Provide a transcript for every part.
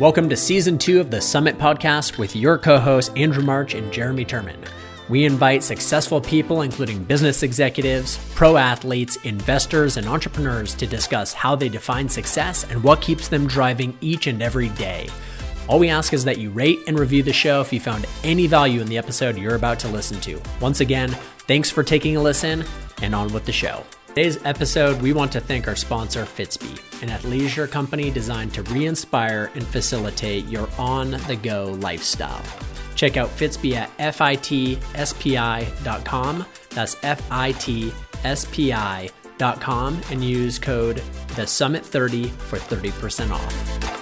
Welcome to season two of the Summit Podcast with your co hosts, Andrew March and Jeremy Turman. We invite successful people, including business executives, pro athletes, investors, and entrepreneurs, to discuss how they define success and what keeps them driving each and every day. All we ask is that you rate and review the show if you found any value in the episode you're about to listen to. Once again, thanks for taking a listen, and on with the show. Today's episode, we want to thank our sponsor, Fitsby, an athleisure company designed to re inspire and facilitate your on the go lifestyle. Check out Fitsby at fitspi.com. That's F-I-T-S-P-I.com and use code the Summit 30 for 30% off.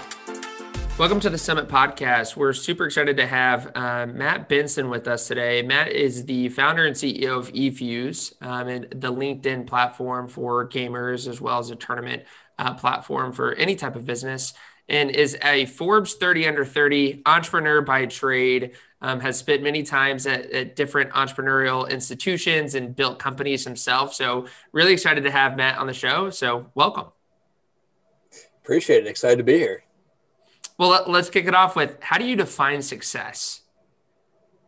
Welcome to the Summit Podcast. We're super excited to have uh, Matt Benson with us today. Matt is the founder and CEO of eFuse, um, and the LinkedIn platform for gamers, as well as a tournament uh, platform for any type of business, and is a Forbes 30 under 30 entrepreneur by trade. Um, has spent many times at, at, different entrepreneurial institutions and built companies himself. So, really excited to have Matt on the show. So, welcome. Appreciate it. Excited to be here. Well, let's kick it off with how do you define success?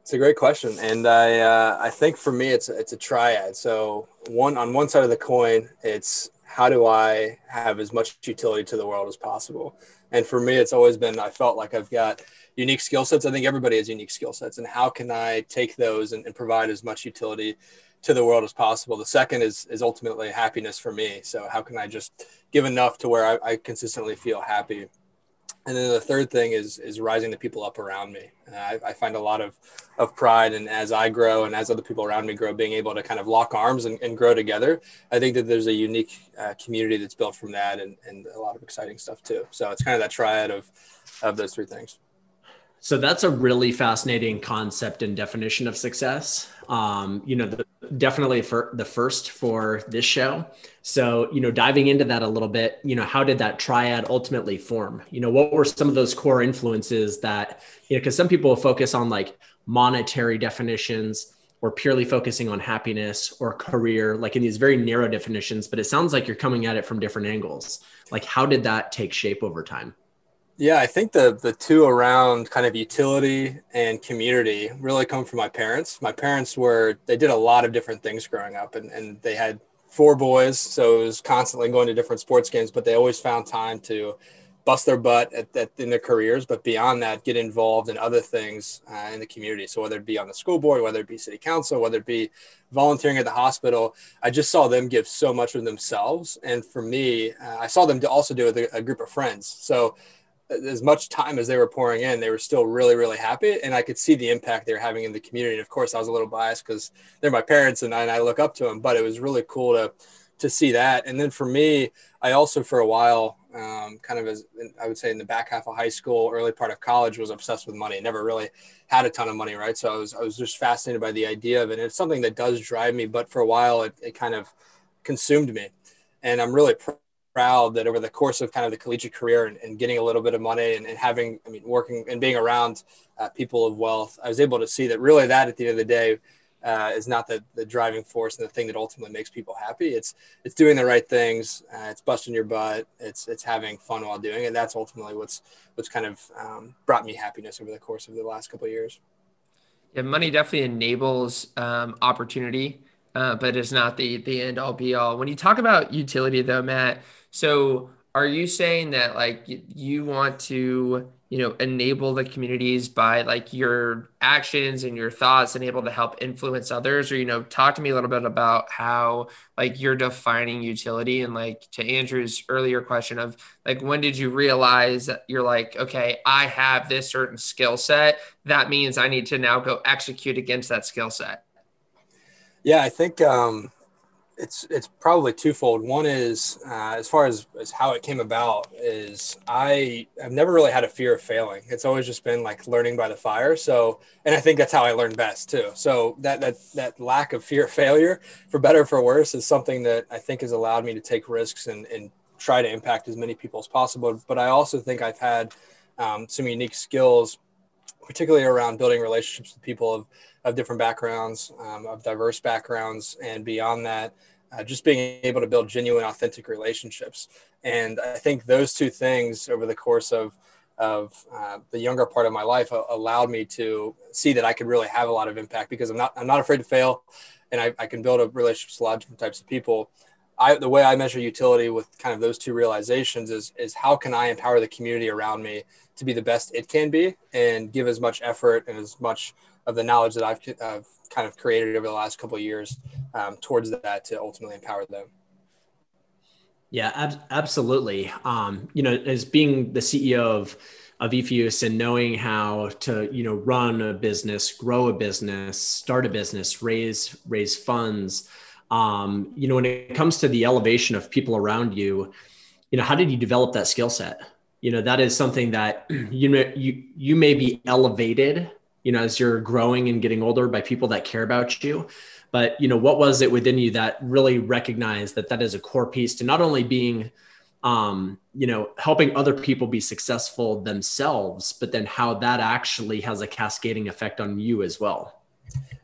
It's a great question, and I uh, I think for me it's it's a triad. So one on one side of the coin, it's how do I have as much utility to the world as possible, and for me it's always been I felt like I've got unique skill sets. I think everybody has unique skill sets, and how can I take those and, and provide as much utility to the world as possible. The second is is ultimately happiness for me. So how can I just give enough to where I, I consistently feel happy and then the third thing is is rising the people up around me. I, I, find a lot of of pride, and as I grow and as other people around me grow, being able to kind of lock arms and, and grow together. I think that there's a unique uh, community that's built from that, and, and a lot of exciting stuff too. So it's kind of that triad of of those three things. So that's a really fascinating concept and definition of success. Um, you know, the, definitely for the first for this show. So, you know, diving into that a little bit, you know, how did that triad ultimately form? You know, what were some of those core influences that, you know, because some people focus on like monetary definitions or purely focusing on happiness or career, like in these very narrow definitions, but it sounds like you're coming at it from different angles. Like, how did that take shape over time? Yeah, I think the the two around kind of utility and community really come from my parents. My parents were they did a lot of different things growing up, and and they had four boys, so it was constantly going to different sports games. But they always found time to bust their butt at, at in their careers, but beyond that, get involved in other things uh, in the community. So whether it be on the school board, whether it be city council, whether it be volunteering at the hospital, I just saw them give so much of themselves. And for me, uh, I saw them also do it with a, a group of friends. So as much time as they were pouring in, they were still really, really happy. And I could see the impact they were having in the community. And of course, I was a little biased because they're my parents and I, and I look up to them, but it was really cool to, to see that. And then for me, I also, for a while, um, kind of as I would say in the back half of high school, early part of college, was obsessed with money. Never really had a ton of money, right? So I was, I was just fascinated by the idea of it. And it's something that does drive me, but for a while, it, it kind of consumed me. And I'm really proud that over the course of kind of the collegiate career and, and getting a little bit of money and, and, having, I mean, working and being around uh, people of wealth, I was able to see that really that at the end of the day uh, is not the, the driving force and the thing that ultimately makes people happy. It's it's doing the right things. Uh, it's busting your butt. It's it's having fun while doing it. That's ultimately what's what's kind of um, brought me happiness over the course of the last couple of years. Yeah, money definitely enables um, opportunity, uh, but it's not the the end all be all. When you talk about utility, though, Matt so are you saying that like you want to, you know, enable the communities by like your actions and your thoughts and able to help influence others? Or, you know, talk to me a little bit about how like you're defining utility and like to Andrew's earlier question of like when did you realize that you're like, okay, I have this certain skill set. That means I need to now go execute against that skill set. Yeah, I think um it's it's probably twofold. One is uh, as far as, as how it came about is I have never really had a fear of failing. It's always just been like learning by the fire. So and I think that's how I learn best too. So that that that lack of fear of failure, for better or for worse, is something that I think has allowed me to take risks and and try to impact as many people as possible. But I also think I've had um, some unique skills, particularly around building relationships with people of of different backgrounds, um, of diverse backgrounds, and beyond that, uh, just being able to build genuine, authentic relationships. And I think those two things over the course of of uh, the younger part of my life allowed me to see that I could really have a lot of impact because I'm not I'm not afraid to fail, and I, I can build a relationship with a lot of different types of people. I, the way I measure utility with kind of those two realizations is is how can I empower the community around me to be the best it can be and give as much effort and as much of the knowledge that I've, I've kind of created over the last couple of years um, towards that to ultimately empower them. Yeah, ab- absolutely. Um, you know, as being the CEO of of eFuse and knowing how to you know run a business, grow a business, start a business, raise raise funds. Um, you know, when it comes to the elevation of people around you, you know, how did you develop that skill set? You know, that is something that you know you you may be elevated, you know, as you're growing and getting older by people that care about you but you know what was it within you that really recognized that that is a core piece to not only being um, you know helping other people be successful themselves but then how that actually has a cascading effect on you as well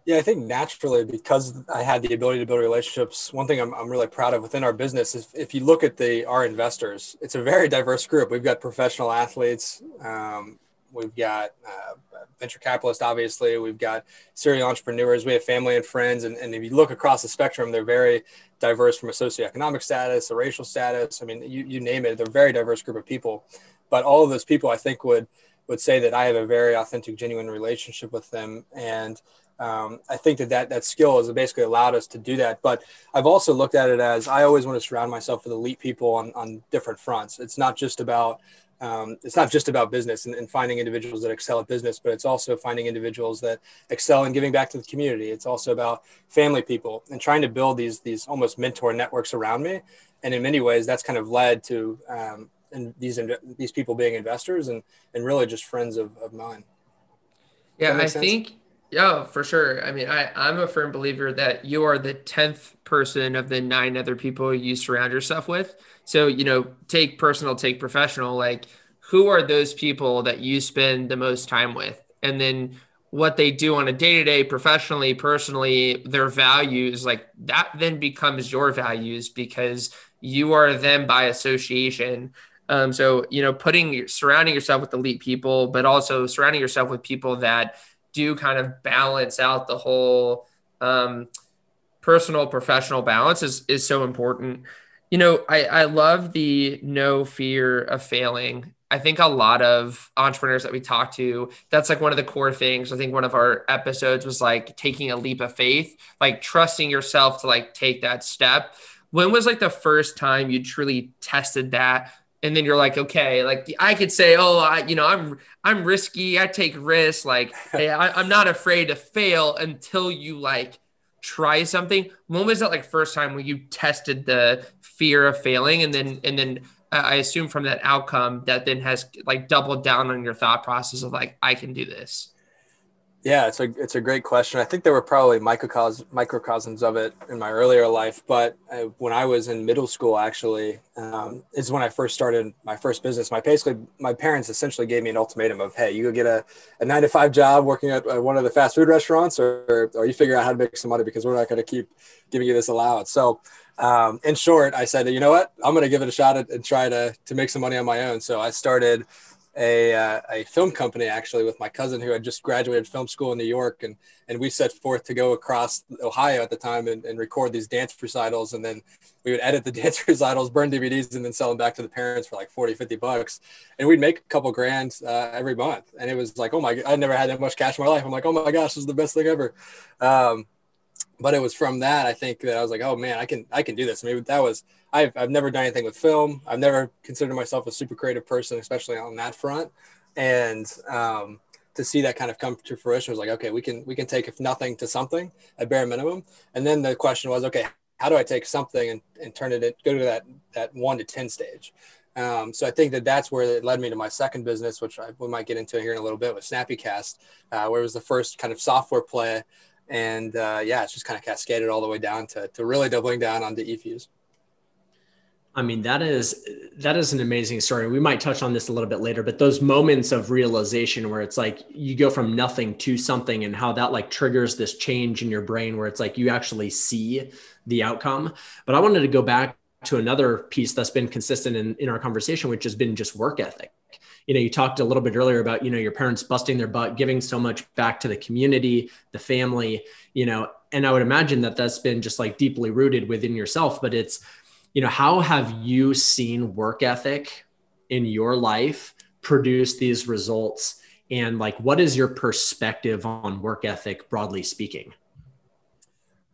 yeah, I think naturally because I had the ability to build relationships. One thing I'm, I'm really proud of within our business is if you look at the our investors, it's a very diverse group. We've got professional athletes, um, we've got uh, venture capitalists, obviously. We've got serial entrepreneurs. We have family and friends. And, and if you look across the spectrum, they're very diverse from a socioeconomic status, a racial status. I mean, you, you name it, they're a very diverse group of people. But all of those people, I think, would would say that I have a very authentic, genuine relationship with them. And um, I think that, that that skill has basically allowed us to do that. But I've also looked at it as I always want to surround myself with elite people on, on different fronts. It's not just about um, it's not just about business and, and, finding individuals that excel at business, but it's also finding individuals that excel in giving back to the community. It's also about family people and trying to build these these almost mentor networks around me. And in many ways, that's kind of led to um, and these these people being investors and and really just friends of, of mine. Yeah, I sense? think yeah, for sure. I mean, I, I'm a firm believer that you are the 10th person of the nine other people you surround yourself with. So, you know, take personal, take professional, like who are those people that you spend the most time with? And then what they do on a day to day, professionally, personally, their values, like that then becomes your values because you are them by association. Um, so, you know, putting, surrounding yourself with elite people, but also surrounding yourself with people that, do kind of balance out the whole um, personal professional balance is is so important. You know, I I love the no fear of failing. I think a lot of entrepreneurs that we talk to, that's like one of the core things. I think one of our episodes was like taking a leap of faith, like trusting yourself to like take that step. When was like the first time you truly tested that and then you're like okay like i could say oh i you know i'm i'm risky i take risks like hey, I, am not afraid to fail until you like try something. When was that like first time when you tested the fear of failing? And then and then uh, i assume from that outcome that then has like doubled down on your thought process of like i can do this yeah, it's a it's a great question. I think there were probably microcosms microcosms of it in my earlier life, but uh, when I was in middle school, actually, um, is when I first started my first business. My basically my parents essentially gave me an ultimatum of, hey, you go get a, a nine to five job working at one of the fast food restaurants, or or you figure out how to make some money because we're not going to keep giving you this allowance. So, um, in short, I said, you know what, I'm going to give it a shot and try to to make some money on my own. So I started a, uh, a film company actually with my cousin who had just graduated film school in New York. And, and we set forth to go across Ohio at the time and, and record these dance recitals. And then we would edit the dance recitals, burn DVDs, and then sell them back to the parents for like 40, 50 bucks. And we'd make a couple grand uh, every month. And it was like, oh my, I never had that much cash in my life. I'm like, oh my gosh, this is the best thing ever. Um, but it was from that I think that I was like, oh man, I can I can do this. I mean, that was I've I've never done anything with film. I've never considered myself a super creative person, especially on that front. And um, to see that kind of come to fruition was like, okay, we can we can take if nothing to something at bare minimum. And then the question was, okay, how do I take something and, and turn it in, go to that that one to ten stage? Um, so I think that that's where it led me to my second business, which I, we might get into here in a little bit with SnappyCast, uh, where it was the first kind of software play and uh, yeah, it's just kind of cascaded all the way down to, to really doubling down on the eFuse. I mean, that is that is an amazing story. We might touch on this a little bit later, but those moments of realization where it's like you go from nothing to something and how that like triggers this change in your brain where it's like you actually see the outcome. But I wanted to go back to another piece that's been consistent in, in our conversation, which has been just work ethic. You know, you talked a little bit earlier about, you know, your parents busting their butt, giving so much back to the community, the family, you know, and I would imagine that that's been just like deeply rooted within yourself, but it's, you know, how have you seen work ethic in your life produce these results? And like, what is your perspective on work ethic, broadly speaking?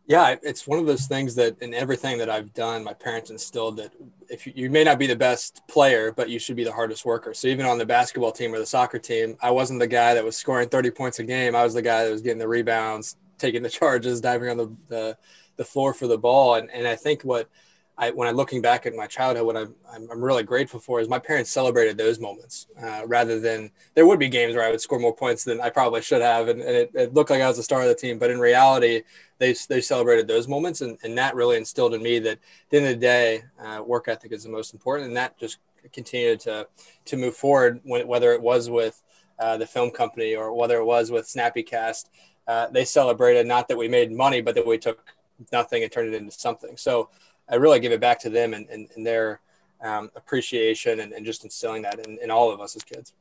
Yeah, it's one of those things that in everything that I've done, my parents instilled that if you, you, may not be the best player, but you should be the hardest worker. So even on the basketball team or the soccer team, I wasn't the guy that was scoring 30 points a game. I was the guy that was getting the rebounds, taking the charges, diving on the, the, the floor for the ball. And, and I think what I, when I'm looking back at my childhood, what I'm, I'm, really grateful for is my parents celebrated those moments uh, rather than there would be games where I would score more points than I probably should have. And, and it, it, looked like I was the star of the team. But in reality, they, they celebrated those moments. And, and that really instilled in me that at the end of the day, uh, work ethic is the most important. And that just continued to, to move forward, whether it was with uh, the film company or whether it was with SnappyCast. Uh, they celebrated not that we made money, but that we took nothing and turned it into something. So I really give it back to them and, and, and their um, appreciation and, and, just instilling that in, in all of us as kids.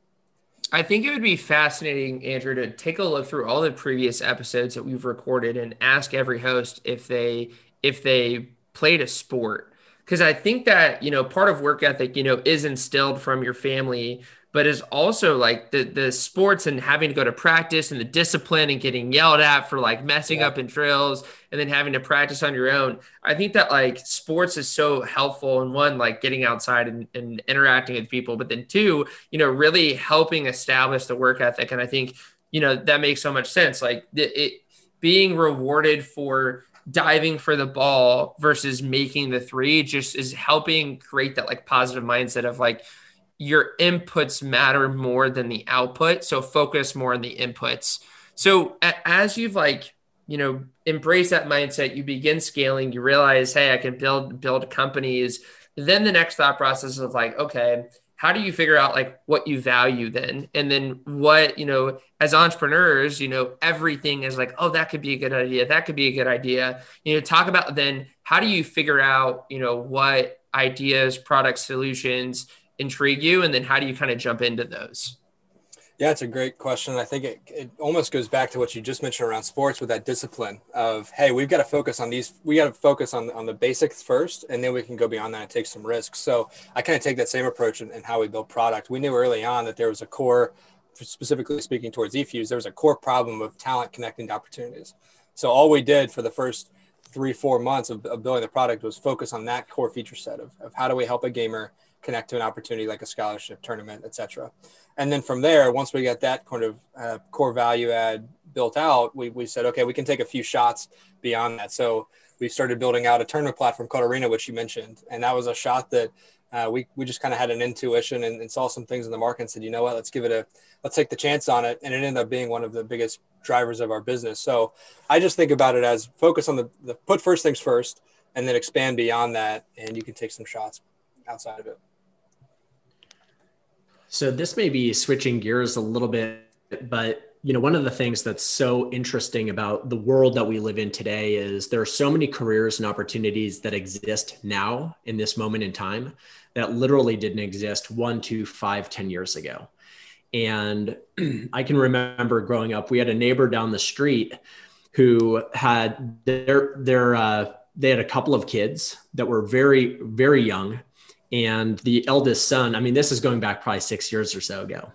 I think it would be fascinating, Andrew, to take a look through all the previous episodes that we've recorded and ask every host if they if they played a sport. Because I think that you know part of work ethic, you know, is instilled from your family, but is also like the the sports and having to go to practice and the discipline and getting yelled at for like messing yeah. up in drills and then having to practice on your own. I think that like sports is so helpful in one, like getting outside and, and interacting with people, but then two, you know, really helping establish the work ethic. And I think, you know, that makes so much sense. Like it, it being rewarded for diving for the ball versus making the three just is helping create that like positive mindset of like, your inputs matter more than the output. So focus more on the inputs. So as you've like, you know, embrace that mindset, you begin scaling, you realize, hey, I can build build companies. Then the next thought process of like, okay, how do you figure out like what you value then? And then what, you know, as entrepreneurs, you know, everything is like, oh, that could be a good idea. That could be a good idea. You know, talk about then how do you figure out, you know, what ideas, product solutions, intrigue you? And then how do you kind of jump into those? Yeah, it's a great question. I think it, it almost goes back to what you just mentioned around sports with that discipline of, hey, we've got to focus on these, we got to focus on, on the basics first, and then we can go beyond that and take some risks. So I kind of take that same approach in, in how we build product. We knew early on that there was a core, specifically speaking towards eFuse, there was a core problem of talent connecting to opportunities. So all we did for the first three, four months of, of building the product was focus on that core feature set of, of how do we help a gamer connect to an opportunity like a scholarship tournament, etc. And then from there, once we got that kind of uh, core value add built out, we, we said, okay, we can take a few shots beyond that. So we started building out a tournament platform called Arena, which you mentioned. And that was a shot that uh, we, we just kind of had an intuition and, and, saw some things in the market and said, you know what, let's give it a, let's take the chance on it. And it ended up being one of the biggest drivers of our business. So I just think about it as focus on the, the put first things first and then expand beyond that. And you can take some shots outside of it. So this may be switching gears a little bit, but you know, one of the things that's so interesting about the world that we live in today is there are so many careers and opportunities that exist now in this moment in time that literally didn't exist one, two, five, ten years ago. And I can remember growing up, we had a neighbor down the street who had their their uh, they had a couple of kids that were very very young and the eldest son, I mean, this is going back probably six years or so ago.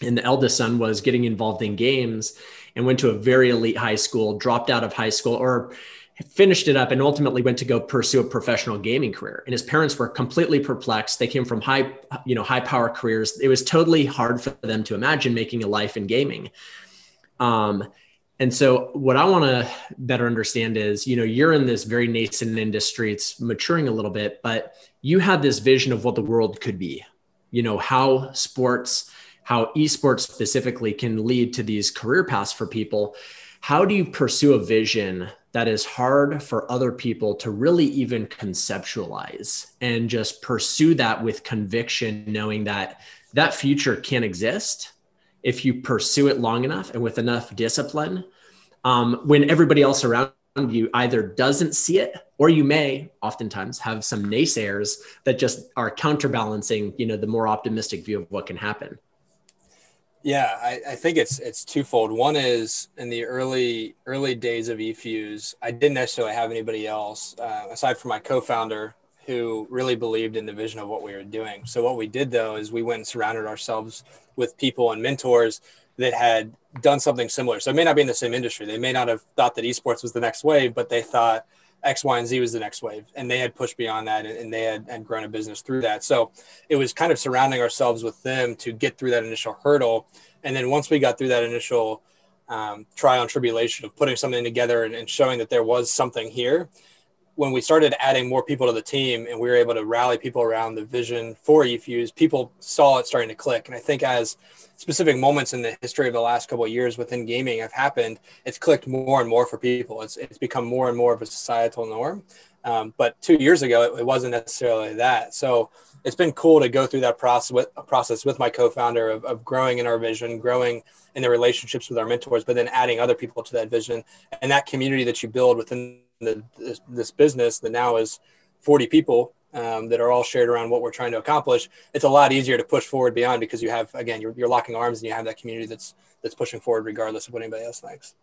And the eldest son was getting involved in games and went to a very elite high school, dropped out of high school, or finished it up and ultimately went to go pursue a professional gaming career. And his parents were completely perplexed. They came from high you know high power careers. It was totally hard for them to imagine making a life in gaming. Um, and so what I want to better understand is, you know, you're in this very nascent industry, it's maturing a little bit, but you had this vision of what the world could be, you know, how sports, how esports specifically can lead to these career paths for people. How do you pursue a vision that is hard for other people to really even conceptualize and just pursue that with conviction, knowing that that future can exist if you pursue it long enough and with enough discipline, um, when everybody else around you either doesn't see it or you may oftentimes have some naysayers that just are counterbalancing you know the more optimistic view of what can happen. Yeah I, I think it's it's twofold. One is in the early early days of eFuse i didn't necessarily have anybody else uh, aside from my co-founder who really believed in the vision of what we were doing. So what we did though is we went and surrounded ourselves with people and mentors that had done something similar. So it may not be in the same industry. They may not have thought that esports was the next wave but they thought X, Y, and Z was the next wave. And they had pushed beyond that and they had, had grown a business through that. So it was kind of surrounding ourselves with them to get through that initial hurdle. And then once we got through that initial um, trial and tribulation of putting something together and, and showing that there was something here, when we started adding more people to the team and we were able to rally people around the vision for eFuse, people saw it starting to click. And I think as specific moments in the history of the last couple of years within gaming have happened, it's clicked more and more for people. It's, it's become more and more of a societal norm. Um, but two years ago, it, it, wasn't necessarily that. So it's been cool to go through that process with, process with my co-founder of, of growing in our vision, growing in the relationships with our mentors, but then adding other people to that vision and that community that you build within the, this, this business that now is 40 people um, that are all shared around what we're trying to accomplish, it's a lot easier to push forward beyond because you have again you're, you're locking arms and you have that community that's that's pushing forward regardless of what anybody else thinks.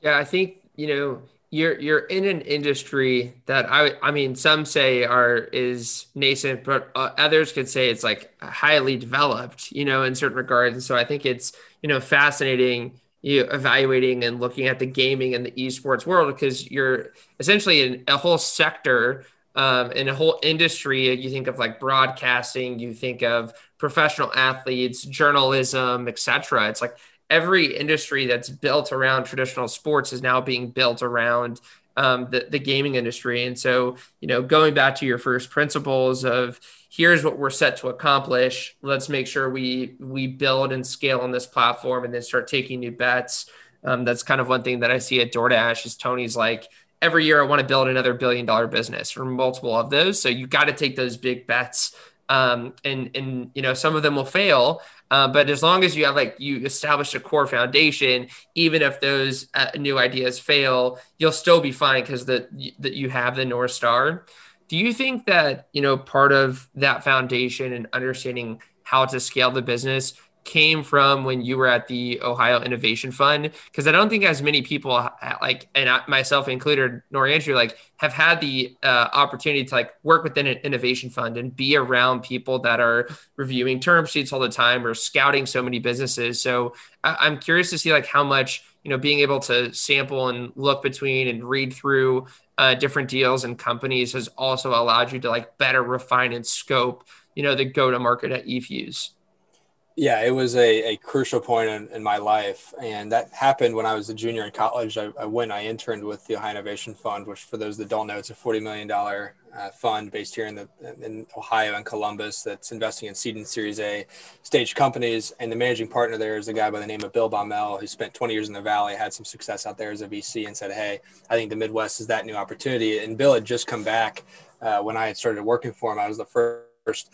Yeah, I think you know you're you're in an industry that I I mean some say are is nascent, but uh, others could say it's like highly developed, you know, in certain regards. And so I think it's you know fascinating you evaluating and looking at the gaming and the esports world because you're essentially in a whole sector um, in a whole industry. You think of like broadcasting you think of professional athletes journalism etc it's like every industry that's built around traditional sports is now being built around um, the, the gaming industry and so you know going back to your first principles of here's what we're set to accomplish. Let's make sure we we build and scale on this platform and then start taking new bets. Um, that's kind of one thing that I see at DoorDash is Tony's like every year I want to build another billion dollar business or multiple of those. So you got to take those big bets. Um, and and you know some of them will fail, uh, but as long as you have like you establish a core foundation, even if those uh, new ideas fail, you'll still be fine because that that you have the north star. Do you think that, you know, part of that foundation and understanding how to scale the business came from when you were at the Ohio Innovation Fund? Because I don't think as many people like, and I, myself included, nor Andrew, like, have had the uh, opportunity to like work within an innovation fund and be around people that are reviewing term sheets all the time or scouting so many businesses. So I, I'm curious to see like how much you know being able to sample and look between and read through uh, different deals and companies has also allowed you to like better refine and scope, you know, the go to market at eFuse. Yeah, it was a, a crucial point in, in my life. And that happened when I was a junior in college. I, I went, I interned with the Ohio Innovation Fund, which for those that don't know, it's a $40 million uh, fund based here in the in Ohio and Columbus that's investing in seed and Series A stage companies. And the managing partner there is a guy by the name of Bill Baumel, who spent 20 years in the Valley, had some success out there as a VC, and said, "Hey, I think the Midwest is that new opportunity." And Bill had just come back uh, when I had started working for him. I was the first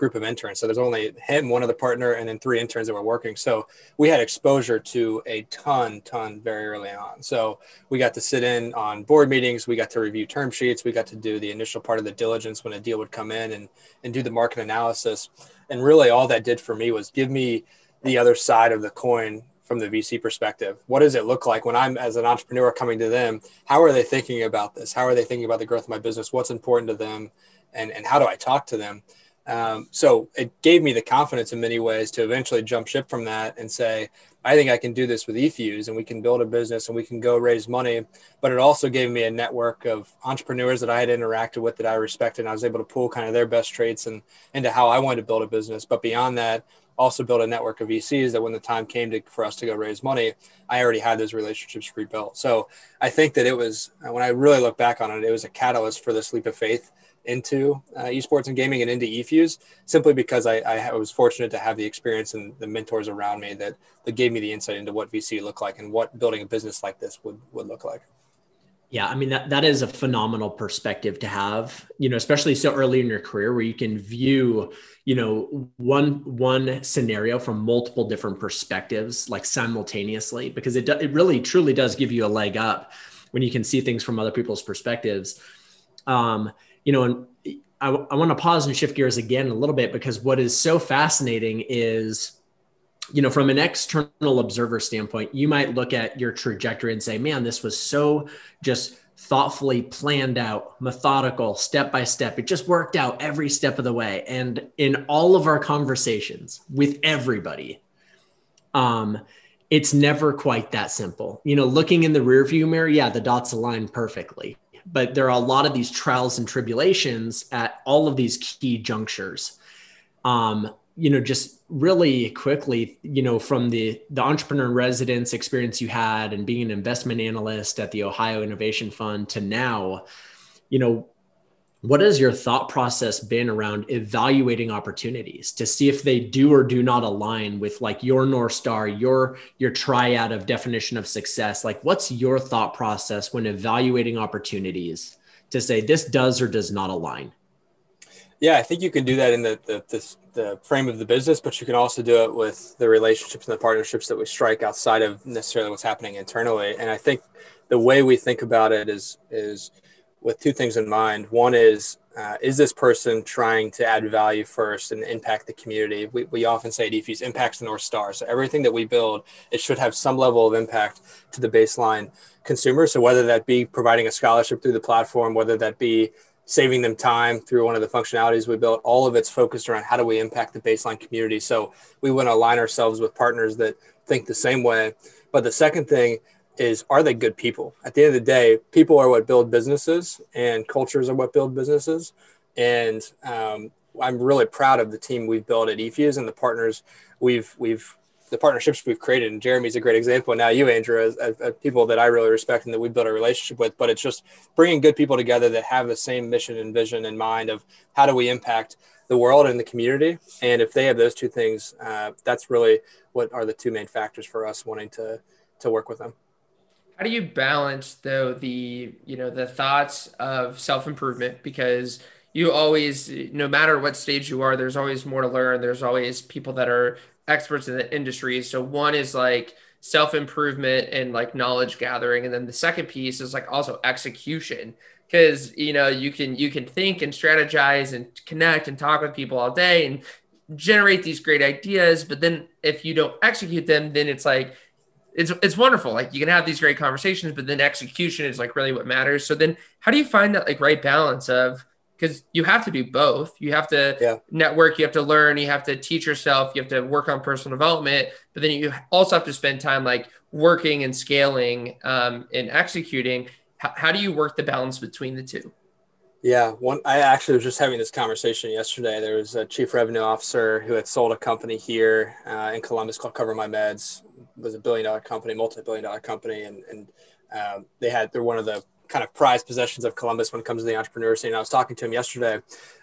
group of interns. So there's only him, one other partner, and then three interns that were working. So we had exposure to a ton, ton very early on. So we got to sit in on board meetings. We got to review term sheets. We got to do the initial part of the diligence when a deal would come in and, and do the market analysis. And really all that did for me was give me the other side of the coin from the VC perspective. What does it look like when I'm as an entrepreneur coming to them? How are they thinking about this? How are they thinking about the growth of my business? What's important to them? And, and how do I talk to them? Um, so it gave me the confidence in many ways to eventually jump ship from that and say, I think I can do this with eFuse and we can build a business and we can go raise money. But it also gave me a network of entrepreneurs that I had interacted with that I respected. And I was able to pull kind of their best traits and into how I wanted to build a business. But beyond that, also build a network of VCs that when the time came to, for us to go raise money, I already had those relationships rebuilt. So I think that it was, when I really look back on it, it was a catalyst for this leap of faith into uh, esports and gaming and into eFuse simply because I, I, was fortunate to have the experience and the mentors around me that, that gave me the insight into what VC looked like and what building a business like this would, would look like. Yeah, I mean that that is a phenomenal perspective to have, you know, especially so early in your career where you can view, you know, one one scenario from multiple different perspectives like simultaneously because it do, it really truly does give you a leg up when you can see things from other people's perspectives. Um, you know, and I, I want to pause and shift gears again a little bit because what is so fascinating is, you know, from an external observer standpoint, you might look at your trajectory and say, man, this was so just thoughtfully planned out, methodical, step by step. It just worked out every step of the way. And in all of our conversations with everybody, um, it's never quite that simple. You know, looking in the rearview mirror, yeah, the dots align perfectly but there are a lot of these trials and tribulations at all of these key junctures. Um, you know, just really quickly, you know, from the the entrepreneur residence experience you had and being an investment analyst at the Ohio Innovation Fund to now, you know, what has your thought process been around evaluating opportunities to see if they do or do not align with like your north star your your triad of definition of success? Like what's your thought process when evaluating opportunities to say this does or does not align? Yeah i think you can do that in the the, the, the frame of the business but you can also do it with the relationships and the partnerships that we strike outside of necessarily what's happening internally. And i think the way we think about it is is with two things in mind. One is, uh, is this person trying to add value first and impact the community? We, we often say at impacts the North Star. So everything that we build, it should have some level of impact to the baseline consumer. So whether that be providing a scholarship through the platform, whether that be saving them time through one of the functionalities we built, all of it's focused around how do we impact the baseline community. So we want to align ourselves with partners that think the same way. But the second thing is are they good people? At the end of the day, people are what build businesses, and cultures are what build businesses. And um, I'm really proud of the team we've built at eFuse and the partners we've we've the partnerships we've created. And Jeremy's a great example. Now you, Andrew, as, as, as, people that I really respect and that we built a relationship with. But it's just bringing good people together that have the same mission and vision in mind of how do we impact the world and the community. And if they have those two things, uh, that's really what are the two main factors for us wanting to to work with them. How do you balance though the you know the thoughts of self improvement because you always no matter what stage you are there's always more to learn. There's always people that are experts in the industry. So one is like self improvement and like knowledge gathering. And then the second piece is like also execution. Because you know you can you can think and strategize and connect and talk with people all day and generate these great ideas. But then if you don't execute them then it's like it's it's wonderful. Like you can have these great conversations, but then execution is like really what matters. So then how do you find that like right balance of because you have to do both. You have to yeah. network, you have to learn, you have to teach yourself, you have to work on personal development, but then you also have to spend time like working and scaling um, and executing. H- how do you work the balance between the two? Yeah, one. I actually was just having this conversation yesterday. There was a chief revenue officer who had sold a company here uh, in Columbus called CoverMyMeds. It was a billion dollar company, multi billion dollar company, and and um, they had they're one of the kind of prized possessions of Columbus when it comes to the entrepreneur scene. I was talking to him yesterday,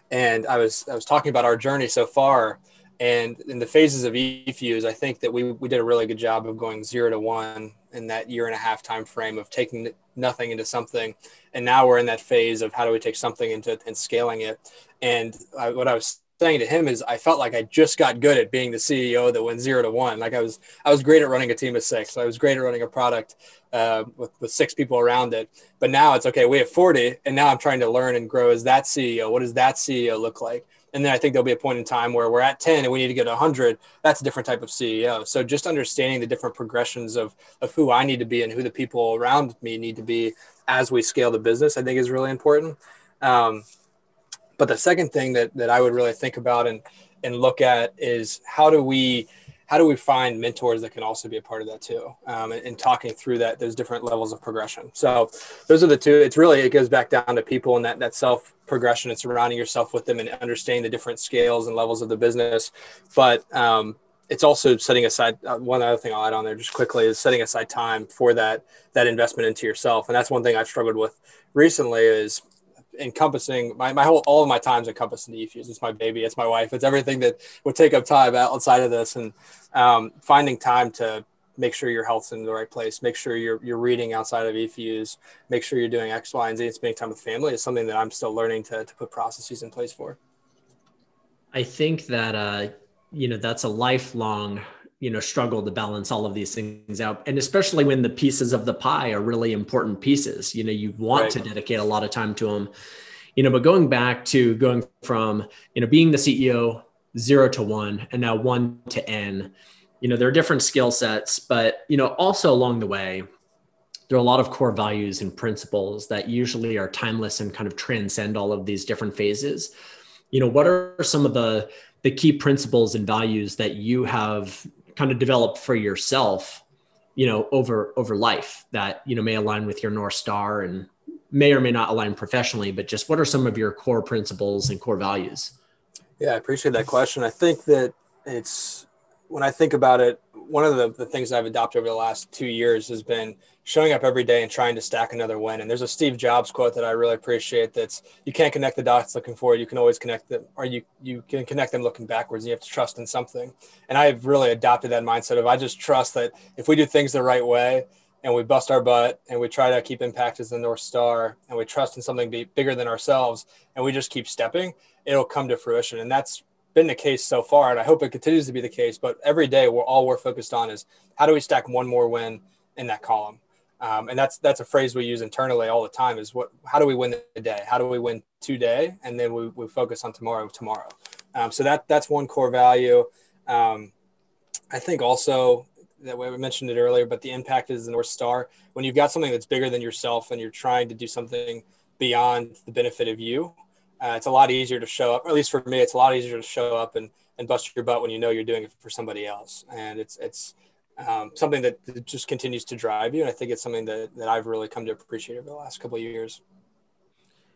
and I was I was talking about our journey so far, and in the phases of eFuse, I think that we we did a really good job of going zero to one in that year and a half time frame of taking nothing into something. And now we're in that phase of how do we take something into and scaling it. And I, what i was saying to him is i felt like i just got good at being the ceo that went zero to one. Like i was i was great at running a team of six. I was great at running a product uh, with, with six people around it. But now it's okay we have 40 and now i'm trying to learn and grow as that ceo what does that ceo look like and then I think there'll be a point in time where we're at 10 and we need to get 100. That's a different type of CEO. So just understanding the different progressions of, of who I need to be and who the people around me need to be as we scale the business, I think is really important. Um, but the second thing that, that I would really think about and, and look at is how do we how do we find mentors that can also be a part of that too? Um, and, and, talking through that those different levels of progression. So those are the two. It's really it goes back down to people and that that self progression and surrounding yourself with them and understanding the different scales and levels of the business. But um, it's also setting aside uh, one other thing i'll add on there just quickly is setting aside time for that that investment into yourself. And that's one thing i've struggled with recently is encompassing my, my whole all of my time's encompassed in eFuse. It's my baby, it's my wife, it's everything that would take up time outside of this. And um, finding time to make sure your health's in the right place, make sure you're you're reading outside of eFuse, make sure you're doing X, Y, and Z and spending time with family is something that I'm still learning to to put processes in place for. I think that uh, you know that's a lifelong you know struggle to balance all of these things out. And especially when the pieces of the pie are really important pieces you know you want right. to dedicate a lot of time to them you know but going back to going from you know being the ceo zero to one and now one to n you know there are different skill sets but you know also along the way there are a lot of core values and principles that usually are timeless and kind of transcend all of these different phases. You know what are some of the the key principles and values that you have kind of develop for yourself you know over over life that you know may align with your north star and may or may not align professionally but just what are some of your core principles and core values? Yeah i appreciate that question. I think that it's when i think about it one of the, the things I've adopted over the last two years has been showing up every day and trying to stack another win. And there's a Steve Jobs quote that I really appreciate. That's you can't connect the dots looking forward. You can always connect them, or you you can connect them looking backwards. You have to trust in something. And I've really adopted that mindset of I just trust that if we do things the right way and we bust our butt and we try to keep impact as the north star and we trust in something be bigger than ourselves and we just keep stepping, it'll come to fruition. And that's been the case so far, and I hope it continues to be the case. But every day, we're all we're focused on is how do we stack one more win in that column, um, and that's that's a phrase we use internally all the time. Is what how do we win the day? How do we win today? And then we, we focus on tomorrow. Tomorrow. Um, so that that's one core value. Um, I think also that we mentioned it earlier, but the impact is the north star. When you've got something that's bigger than yourself and you're trying to do something beyond the benefit of you, uh, it's a lot easier to show up, or at least for me, it's a lot easier to show up and, and bust your butt when you know you're doing it for somebody else. And it's, it's um, something that just continues to drive you. And I think it's something that, that I've really come to appreciate over the last couple of years.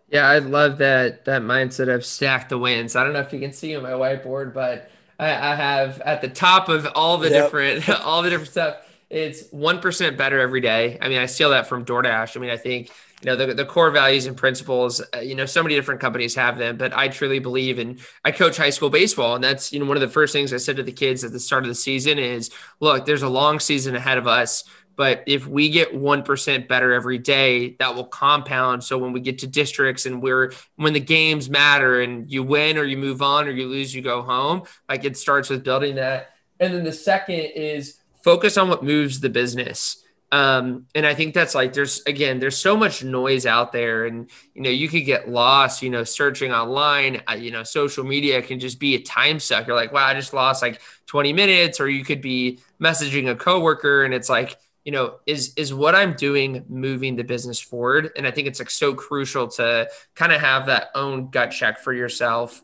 Yeah, I love that that mindset of stack the wins. I don't know if you can see on my whiteboard, but I, I have at the top of all the yep. different all the different stuff. It's one percent better every day. I mean, I steal that from DoorDash. I mean, I think you know the, the core values and principles uh, you know so many different companies have them but i truly believe in i coach high school baseball and that's you know one of the first things i said to the kids at the start of the season is look there's a long season ahead of us but if we get 1% better every day that will compound. So when we get to districts and we're when the games matter and you win or you move on or you lose you go home like it starts with building that. And then the second is focus on what moves the business um, and I think that's like there's again there's so much noise out there, and you know you could get lost, you know, searching online. Uh, you know, social media can just be a time suck. You're like, wow, I just lost like 20 minutes, or you could be messaging a coworker, and it's like, you know, is is what I'm doing moving the business forward? And I think it's like so crucial to kind of have that own gut check for yourself.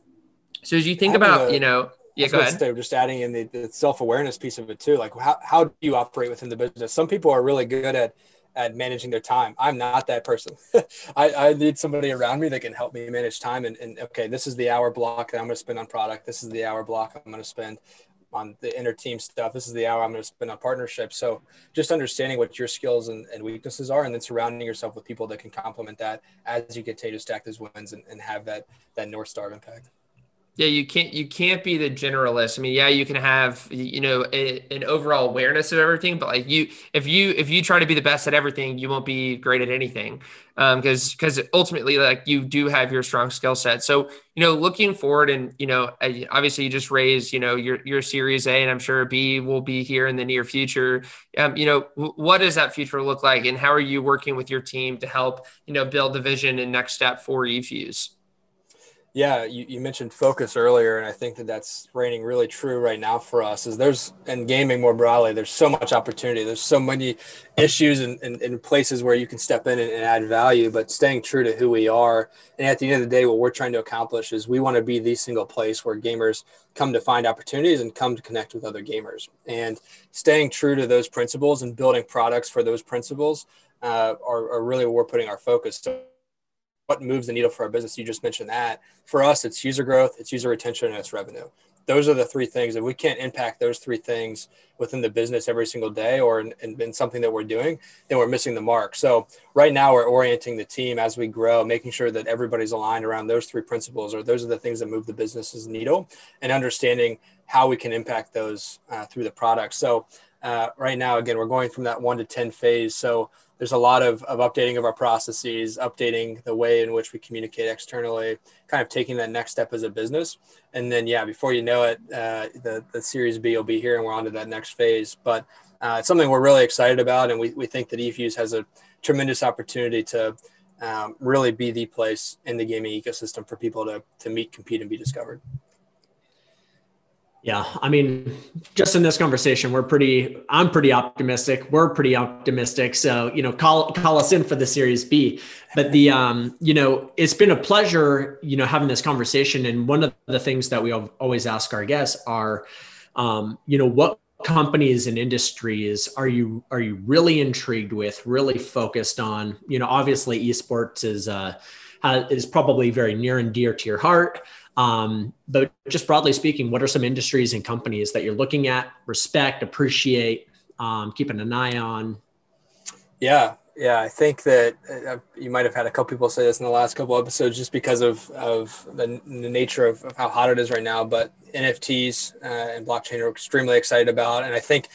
So as you think about, you know, yeah, go ahead. Just adding in the, the self awareness piece of it too. Like, how, how do you operate within the business? Some people are really good at at managing their time. I'm not that person. I, I need somebody around me that can help me manage time. And, and okay, this is the hour block that I'm going to spend on product. This is the hour block I'm going to spend on the inner team stuff. This is the hour I'm going to spend on partnership. So just understanding what your skills and, and, weaknesses are, and then surrounding yourself with people that can complement that as you continue to stack those wins and, and have that that north star impact. Yeah, you can't you can't be the generalist. I mean, yeah, you can have you know a, an overall awareness of everything, but like you, if you if you try to be the best at everything, you won't be great at anything. Um, because because ultimately, like you do have your strong skill set. So you know, looking forward, and you know, obviously, you just raised you know your your Series A, and I'm sure B will be here in the near future. Um, you know, what does that future look like, and how are you working with your team to help you know build the vision and next step for eFuse? Yeah, you, you mentioned focus earlier, and I think that that's reigning really true right now for us. Is there's and gaming more broadly, there's so much opportunity. There's so many issues and places where you can step in and, and, add value, but staying true to who we are. And at the end of the day, what we're trying to accomplish is we want to be the single place where gamers come to find opportunities and come to connect with other gamers. And staying true to those principles and building products for those principles uh, are, are really where we're putting our focus. So what moves the needle for our business. You just mentioned that. For us, it's user growth, it's user retention, and it's revenue. Those are the three things. If we can't impact those three things within the business every single day or in, in, in, something that we're doing, then we're missing the mark. So right now we're orienting the team as we grow, making sure that everybody's aligned around those three principles or those are the things that move the business's needle and understanding how we can impact those uh, through the product. So uh, right now, again, we're going from that one to 10 phase. So there's a lot of, of updating of our processes, updating the way in which we communicate externally, kind of taking that next step as a business. And then, yeah, before you know it, uh, the, the Series B will be here and we're on to that next phase. But uh, it's something we're really excited about. And we, we think that eFuse has a tremendous opportunity to um, really be the place in the gaming ecosystem for people to, to meet, compete, and be discovered. Yeah, I mean, just in this conversation, we're pretty. I'm pretty optimistic. We're pretty optimistic. So you know, call call us in for the Series B. But the um, you know, it's been a pleasure, you know, having this conversation. And one of the things that we always ask our guests are, um, you know, what companies and industries are you are you really intrigued with? Really focused on? You know, obviously, esports is uh, is probably very near and dear to your heart. Um, but just broadly speaking, what are some industries and companies that you're looking at, respect, appreciate, um, keeping an eye on? Yeah, yeah, I think that uh, you might have had a couple people say this in the last couple episodes, just because of of the, the nature of, of, how hot it is right now. But NFTs uh, and blockchain are extremely excited about, and I think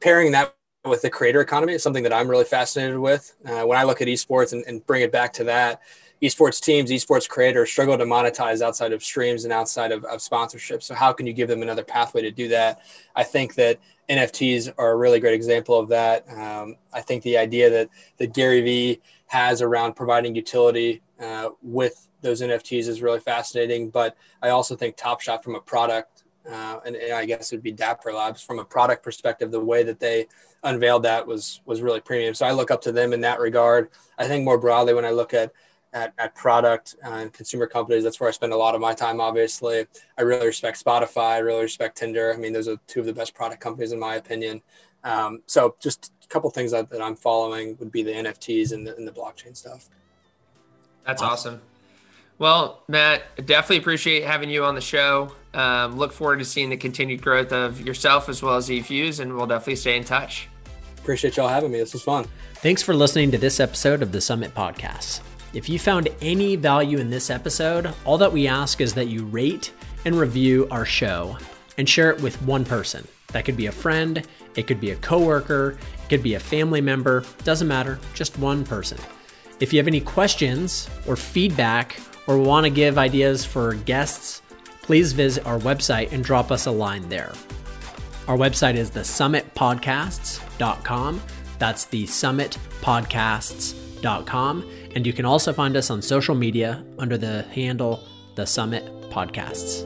pairing that with the creator economy is something that I'm really fascinated with. Uh, when I look at esports and, and bring it back to that, esports teams, esports creators struggle to monetize outside of streams and outside of, of sponsorship. So how can you give them another pathway to do that? I think that NFTs are a really great example of that. Um, I think the idea that that Gary Vee has around providing utility uh, with those NFTs is really fascinating. But I also think Top Shot from a product, uh, and, and, I guess it'd be Dapper Labs from a product perspective, the way that they unveiled that was was really premium. So I look up to them in that regard. I think more broadly when I look at at, at product and consumer companies. That's where I spend a lot of my time, obviously. I really respect Spotify. I really respect Tinder. I mean, those are two of the best product companies, in my opinion. Um, so just a couple things that, that, I'm following would be the NFTs and the, and the blockchain stuff. That's awesome. awesome. Well, Matt, definitely appreciate having you on the show. Um, look forward to seeing the continued growth of yourself as well as eFuse, and we'll definitely stay in touch. Appreciate y'all having me. This was fun. Thanks for listening to this episode of the Summit Podcast. If you found any value in this episode, all that we ask is that you rate and review our show and share it with one person. That could be a friend, it could be a coworker, it could be a family member, doesn't matter, just one person. If you have any questions or feedback or want to give ideas for guests, please visit our website and drop us a line there. Our website is thesummitpodcasts.com. That's the summitpodcasts.com. And you can also find us on social media under the handle The Summit Podcasts.